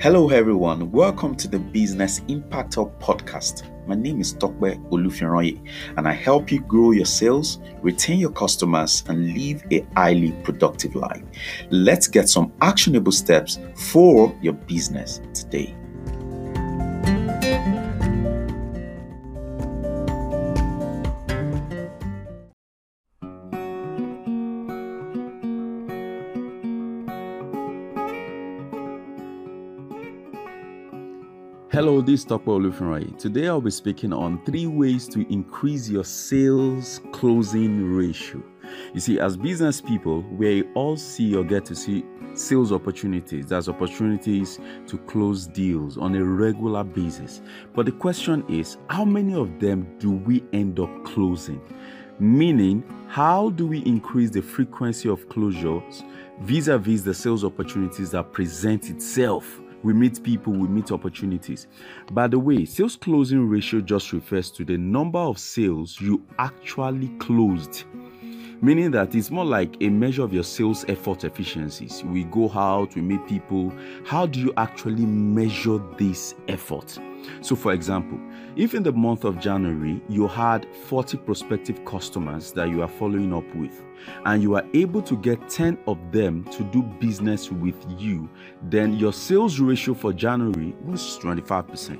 Hello, everyone. Welcome to the Business Impact Hub podcast. My name is Tokbe Olufiroye, and I help you grow your sales, retain your customers, and live a highly productive life. Let's get some actionable steps for your business today. Hello, this is Tokpo Olufunrayi. Today I'll be speaking on three ways to increase your sales closing ratio. You see, as business people, we all see or get to see sales opportunities. There's opportunities to close deals on a regular basis. But the question is, how many of them do we end up closing? Meaning, how do we increase the frequency of closures vis-a-vis the sales opportunities that present itself? We meet people, we meet opportunities. By the way, sales closing ratio just refers to the number of sales you actually closed. Meaning that it's more like a measure of your sales effort efficiencies. We go out, we meet people. How do you actually measure this effort? So, for example, if in the month of January you had 40 prospective customers that you are following up with, and you are able to get 10 of them to do business with you, then your sales ratio for January was 25%.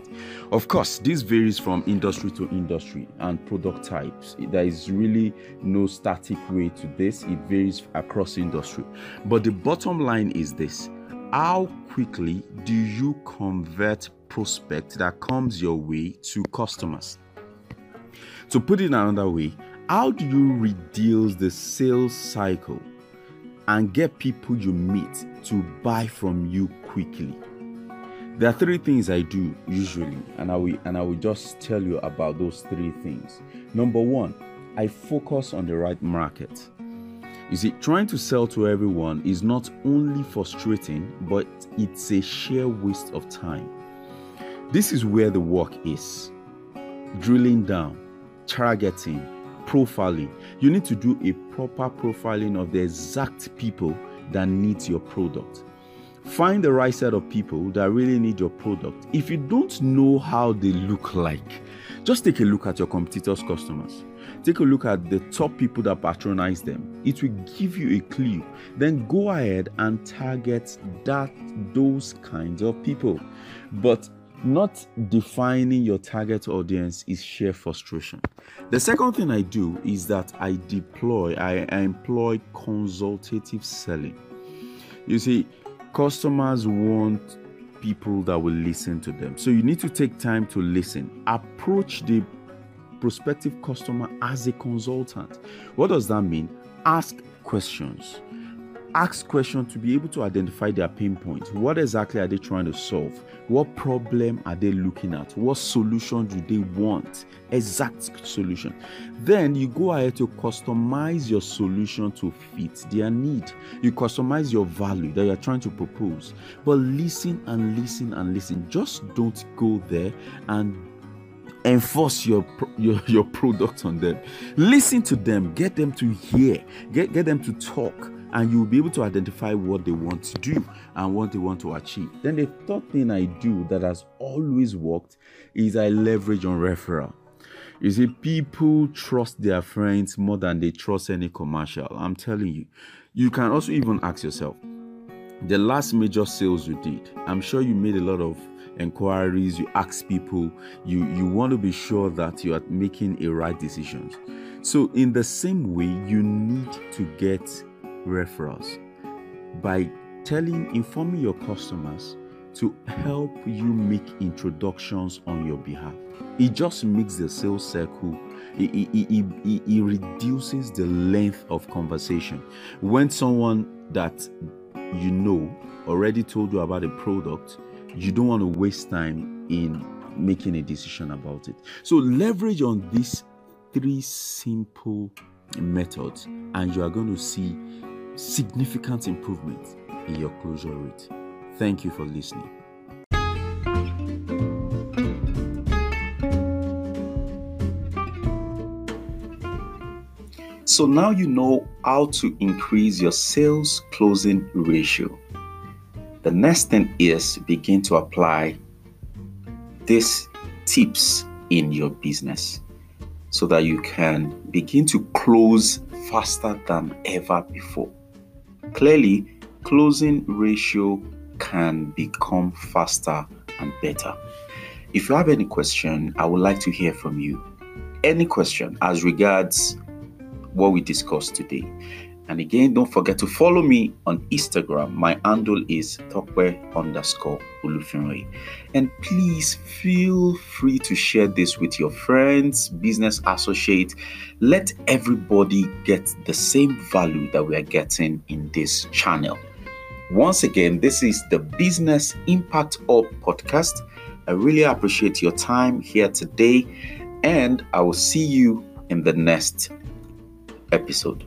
Of course, this varies from industry to industry and product types. There is really no static way to this, it varies across industry. But the bottom line is this how quickly do you convert prospect that comes your way to customers? To put it another way, how do you reduce the sales cycle and get people you meet to buy from you quickly? There are three things I do usually, and I will and I will just tell you about those three things. Number one, I focus on the right market. You see, trying to sell to everyone is not only frustrating, but it's a sheer waste of time. This is where the work is drilling down, targeting, profiling. You need to do a proper profiling of the exact people that needs your product. Find the right set of people that really need your product. If you don't know how they look like, just take a look at your competitors' customers. Take a look at the top people that patronize them. It will give you a clue. Then go ahead and target that those kinds of people. But not defining your target audience is sheer frustration. The second thing I do is that I deploy, I, I employ consultative selling. You see, customers want people that will listen to them. So you need to take time to listen. Approach the prospective customer as a consultant. What does that mean? Ask questions ask questions to be able to identify their pain points. What exactly are they trying to solve? What problem are they looking at? What solution do they want? Exact solution. Then you go ahead to customize your solution to fit their need. You customize your value that you're trying to propose. But listen and listen and listen. Just don't go there and enforce your your your product on them listen to them get them to hear get get them to talk and you'll be able to identify what they want to do and what they want to achieve. Then the third thing I do that has always worked is I leverage on referral. You see, people trust their friends more than they trust any commercial. I'm telling you. You can also even ask yourself the last major sales you did, I'm sure you made a lot of inquiries, you ask people, you, you want to be sure that you are making a right decision. So, in the same way, you need to get referrals by telling, informing your customers to help you make introductions on your behalf. It just makes the sales circle, it, it, it, it, reduces the length of conversation. When someone that you know already told you about a product, you don't want to waste time in making a decision about it. So leverage on these three simple methods and you are going to see significant improvement in your closure rate. Thank you for listening. So now you know how to increase your sales closing ratio. The next thing is begin to apply these tips in your business so that you can begin to close faster than ever before. Clearly, closing ratio can become faster and better. If you have any question, I would like to hear from you. Any question as regards what we discussed today. And again, don't forget to follow me on Instagram. My handle is Tokwe underscore Ulufinroy. And please feel free to share this with your friends, business associates. Let everybody get the same value that we are getting in this channel. Once again, this is the Business Impact Hub podcast. I really appreciate your time here today, and I will see you in the next episode.